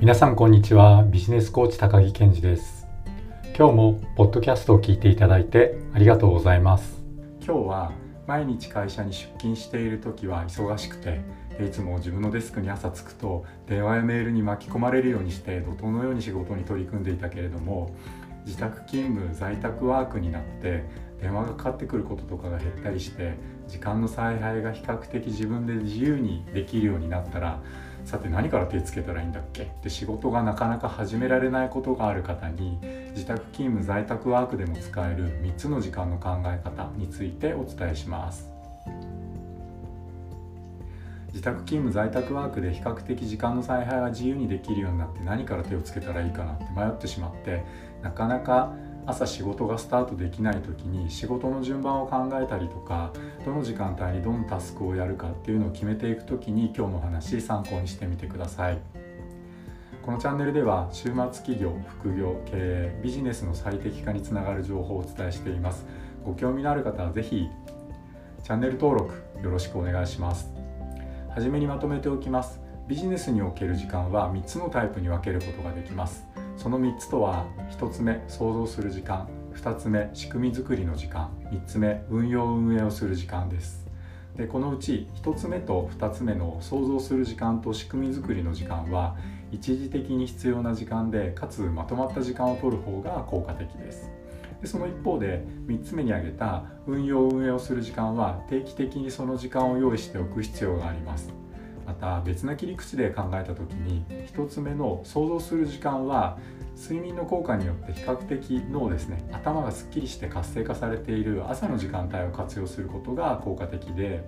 皆さんこんにちは。ビジネスコーチ高木健二です。今日もポッドキャストを聞いていただいてありがとうございます。今日は毎日会社に出勤している時は忙しくていつも自分のデスクに朝着くと電話やメールに巻き込まれるようにして怒涛のように仕事に取り組んでいたけれども自宅勤務在宅ワークになって電話がかかってくることとかが減ったりして時間の采配が比較的自分で自由にできるようになったらさて何から手つけたらいいんだっけ？って仕事がなかなか始められないことがある方に自宅勤務在宅ワークでも使える3つの時間の考え方についてお伝えします。自宅勤務在宅ワークで比較的時間の采配が自由にできるようになって何から手をつけたらいいかなって迷ってしまってなかなか朝仕事がスタートできない時に仕事の順番を考えたりとかどの時間帯にどのタスクをやるかっていうのを決めていく時に今日の話参考にしてみてください。このチャンネルでは週末企業副業経営ビジネスの最適化につながる情報をお伝えしています。ご興味のある方は是非チャンネル登録よろしくお願いします。はじめにまとめておきます。ビジネスにおける時間は3つのタイプに分けることができます。その3つとは1つ目想像する時間。2つ目仕組み作りの時間。3つ目運用運営をする時間です。でこのうち1つ目と2つ目の想像する時間と仕組み作りの時間は一時的に必要な時間でかつまとまった時間を取る方が効果的です。でその一方で3つ目に挙げた運用運営をする時間は定期的にその時間を用意しておく必要があります。また別な切り口で考えた時に1つ目の想像する時間は睡眠の効果によって比較的脳ですね頭がすっきりして活性化されている朝の時間帯を活用することが効果的で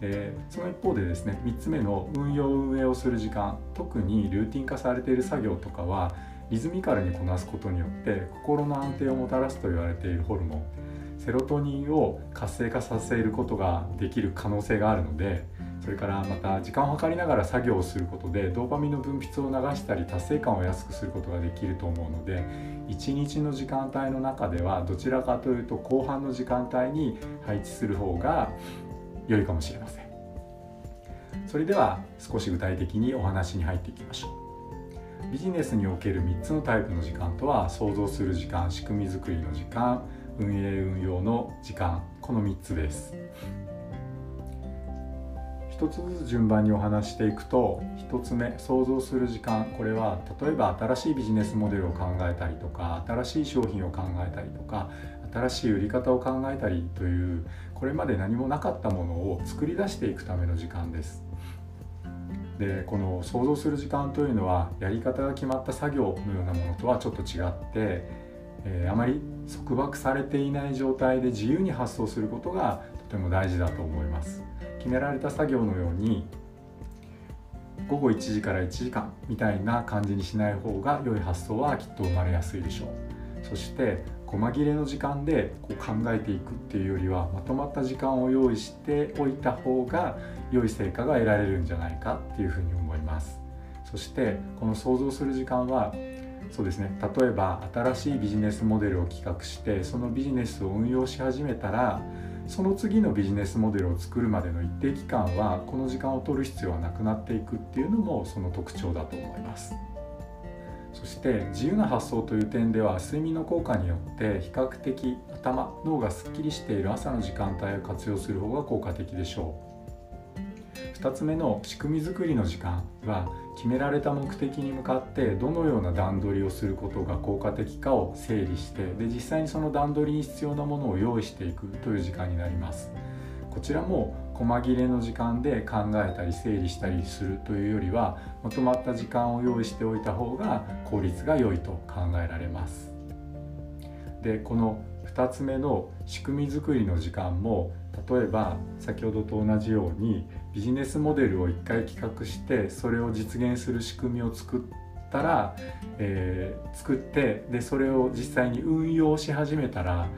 でその一方でですね3つ目の運用運営をする時間特にルーティン化されている作業とかはリズミカルにこなすことによって心の安定をもたらすと言われているホルモンセロトニンを活性化させることができる可能性があるのでそれからまた時間を計りながら作業をすることでドーパミンの分泌を流したり達成感を安くすることができると思うので一日の時間帯の中ではどちらかというと後半の時間帯に配置する方が良いかもしれません。それでは少し具体的にお話に入っていきましょう。ビジネスにおける3つのタイプの時間とは想像する時間仕組み作りの時間運営運用の時間この3つです。一つずつ順番にお話していくと1つ目想像する時間これは例えば新しいビジネスモデルを考えたりとか新しい商品を考えたりとか新しい売り方を考えたりというこれまで何もなかったものを作り出していくための時間です。でこの想像する時間というのはやり方が決まった作業のようなものとはちょっと違って、えー、あまり束縛されていない状態で自由に発想することがとても大事だと思います。決められた作業のように午後1時から1時間みたいな感じにしない方が良い発想はきっと生まれやすいでしょう。そして細切れの時間でこう考えていくっていうよりはまとまった時間を用意しておいた方が良い成果が得られるんじゃないかっていうふうに思います。そしてこの想像する時間はそうですね例えば新しいビジネスモデルを企画してそのビジネスを運用し始めたらその次のビジネスモデルを作るまでの一定期間はこの時間を取る必要はなくなっていくっていうのもその特徴だと思います。そして自由な発想という点では睡眠の効果によって比較的頭脳がすっきりしている朝の時間帯を活用する方が効果的でしょう。2つ目の仕組み作りの時間は決められた目的に向かってどのような段取りをすることが効果的かを整理してで実際にその段取りに必要なものを用意していくという時間になります。こちらも細切れの時間で考えたり整理したりするというよりはまとまった時間を用意しておいた方が効率が良いと考えられます。でこの2つ目の仕組み作りの時間も例えば先ほどと同じようにビジネスモデルを1回企画してそれを実現する仕組みを作ったら、えー、作ってでそれを実際に運用し始めたら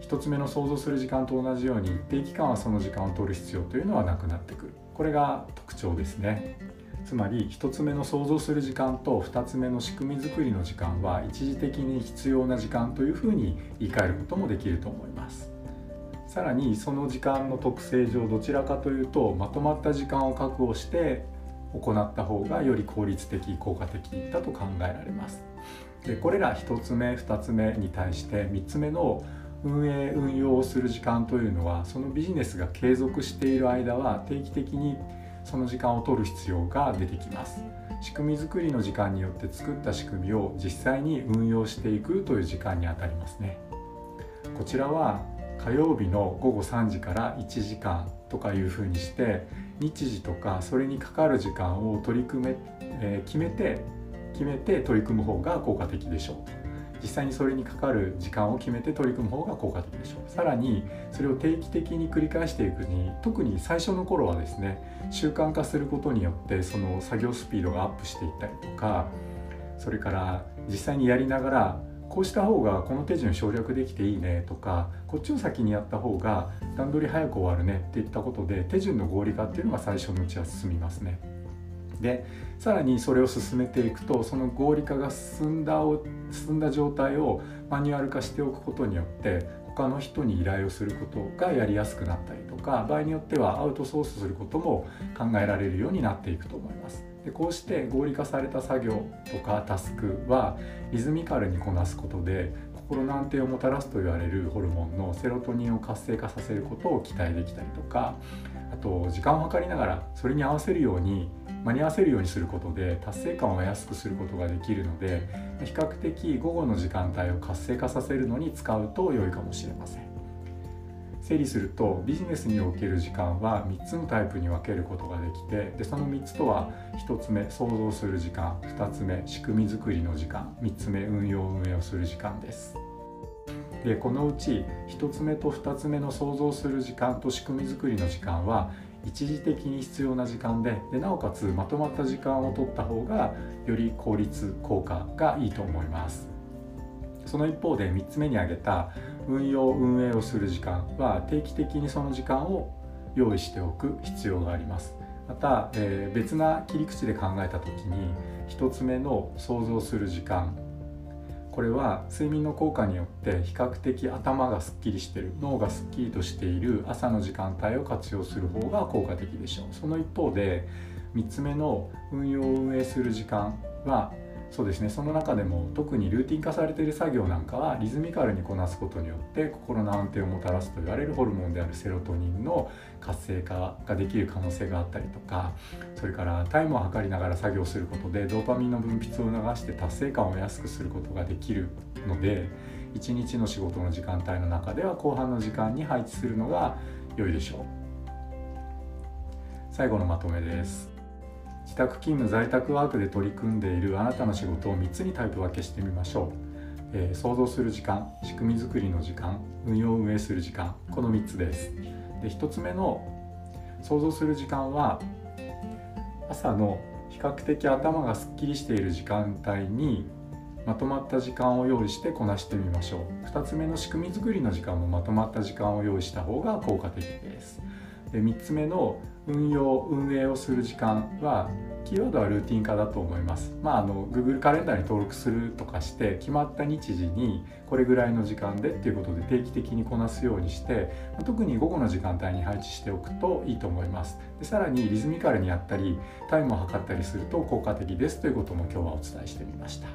1つ目の想像する時間と同じように一定期間はその時間を取る必要というのはなくなってくる。これが特徴ですね。つまり1つ目の想像する時間と2つ目の仕組み作りの時間は一時的に必要な時間というふうに言い換えることもできると思います。さらにその時間の特性上どちらかというとまとまった時間を確保して行った方がより効率的効果的だと考えられます。でこれら1つ目2つ目に対して3つ目の運営運用をする時間というのはそのビジネスが継続している間は定期的にその時間を取る必要が出てきます。仕組み作りの時間によって作った仕組みを実際に運用していくという時間にあたりますね。こちらは火曜日の午後3時から1時間とかいうふうにして日時とかそれにかかる時間を取り組め、えー、決めて決めて取り組む方が効果的でしょう。実際にそれにかかる時間を決めて取り組む方が効果的でしょうさらにそれを定期的に繰り返していくに特に最初の頃はですね習慣化することによってその作業スピードがアップしていったりとかそれから実際にやりながらこうした方がこの手順省略できていいねとかこっちを先にやった方が段取り早く終わるねっていったことで手順の合理化っていうのが最初のうちは進みますね。でさらにそれを進めていくとその合理化が進んだを進んだ状態をマニュアル化しておくことによって他の人に依頼をすることがやりやすくなったりとか場合によってはアウトソースすることも考えられるようになっていくと思います。でこうして合理化された作業とかタスクはリズミカルにこなすことで心の安定をもたらすと言われるホルモンのセロトニンを活性化させることを期待できたりとかあと時間を計りながらそれに合わせるように間に合わせるようにすることで達成感を安くすることができるので比較的午後の時間帯を活性化させるのに使うと良いかもしれません。整理するとビジネスにおける時間は3つのタイプに分けることができてでその3つとは1つ目想像する時間2つ目仕組み作りの時間3つ目運用運営をする時間です。でこのうち1つ目と2つ目の想像する時間と仕組み作りの時間は一時的に必要な時間ででなおかつまとまった時間を取った方がより効率効果がいいと思います。その一方で3つ目に挙げた運用運営をする時間は定期的にその時間を用意しておく必要があります。また、えー、別な切り口で考えた時に1つ目の想像する時間これは睡眠の効果によって比較的頭がすっきりしてる脳がすっきりとしている朝の時間帯を活用する方が効果的でしょう。その一方で3つ目の運用を運営する時間はそうですね。その中でも特にルーティン化されている作業なんかはリズミカルにこなすことによって心の安定をもたらすと言われるホルモンであるセロトニンの活性化ができる可能性があったりとかそれからタイムを測りながら作業することでドーパミンの分泌を促して達成感を安くすることができるので一日の仕事の時間帯の中では後半の時間に配置するのが良いでしょう。最後のまとめです。自宅勤務在宅ワークで取り組んでいるあなたの仕事を3つにタイプ分けしてみましょう、えー、想像する時間仕組み作りの時間運用運営する時間この3つです。で1つ目の想像する時間は朝の比較的頭がすっきりしている時間帯にまとまった時間を用意してこなしてみましょう。2つ目の仕組み作りの時間もまとまった時間を用意した方が効果的です。3つ目の運用運営をする時間はキーワードはルーティン化だと思います。まあ、あの Google カレンダーに登録するとかして決まった日時にこれぐらいの時間でっていうことで定期的にこなすようにして特に午後の時間帯に配置しておくといいと思います。でさらにリズミカルにやったりタイムを測ったりすると効果的ですということも今日はお伝えしてみました。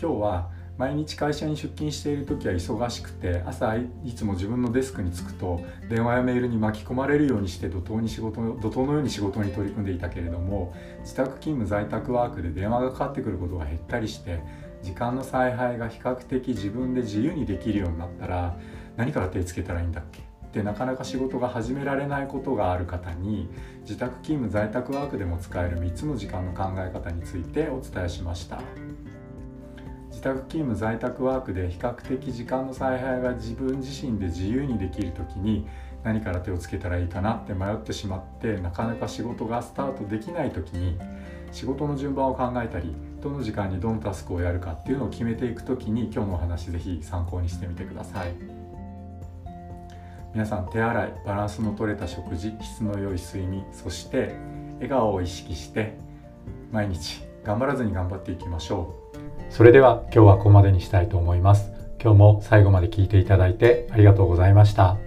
今日は毎日会社に出勤している時は忙しくて朝いつも自分のデスクに着くと電話やメールに巻き込まれるようにして怒涛に仕事怒涛のように仕事に取り組んでいたけれども自宅勤務在宅ワークで電話がかかってくることが減ったりして時間の采配が比較的自分で自由にできるようになったら何から手つけたらいいんだっけ？ってなかなか仕事が始められないことがある方に自宅勤務在宅ワークでも使える3つの時間の考え方についてお伝えしました。自宅勤務在宅ワークで比較的時間の采配が自分自身で自由にできる時に何から手をつけたらいいかなって迷ってしまってなかなか仕事がスタートできない時に仕事の順番を考えたりどの時間にどのタスクをやるかっていうのを決めていく時に今日のお話是非参考にしてみてください。皆さん手洗いバランスの取れた食事質の良い睡眠そして笑顔を意識して毎日頑張らずに頑張っていきましょう。それでは今日はここまでにしたいと思います。今日も最後まで聞いていただいてありがとうございました。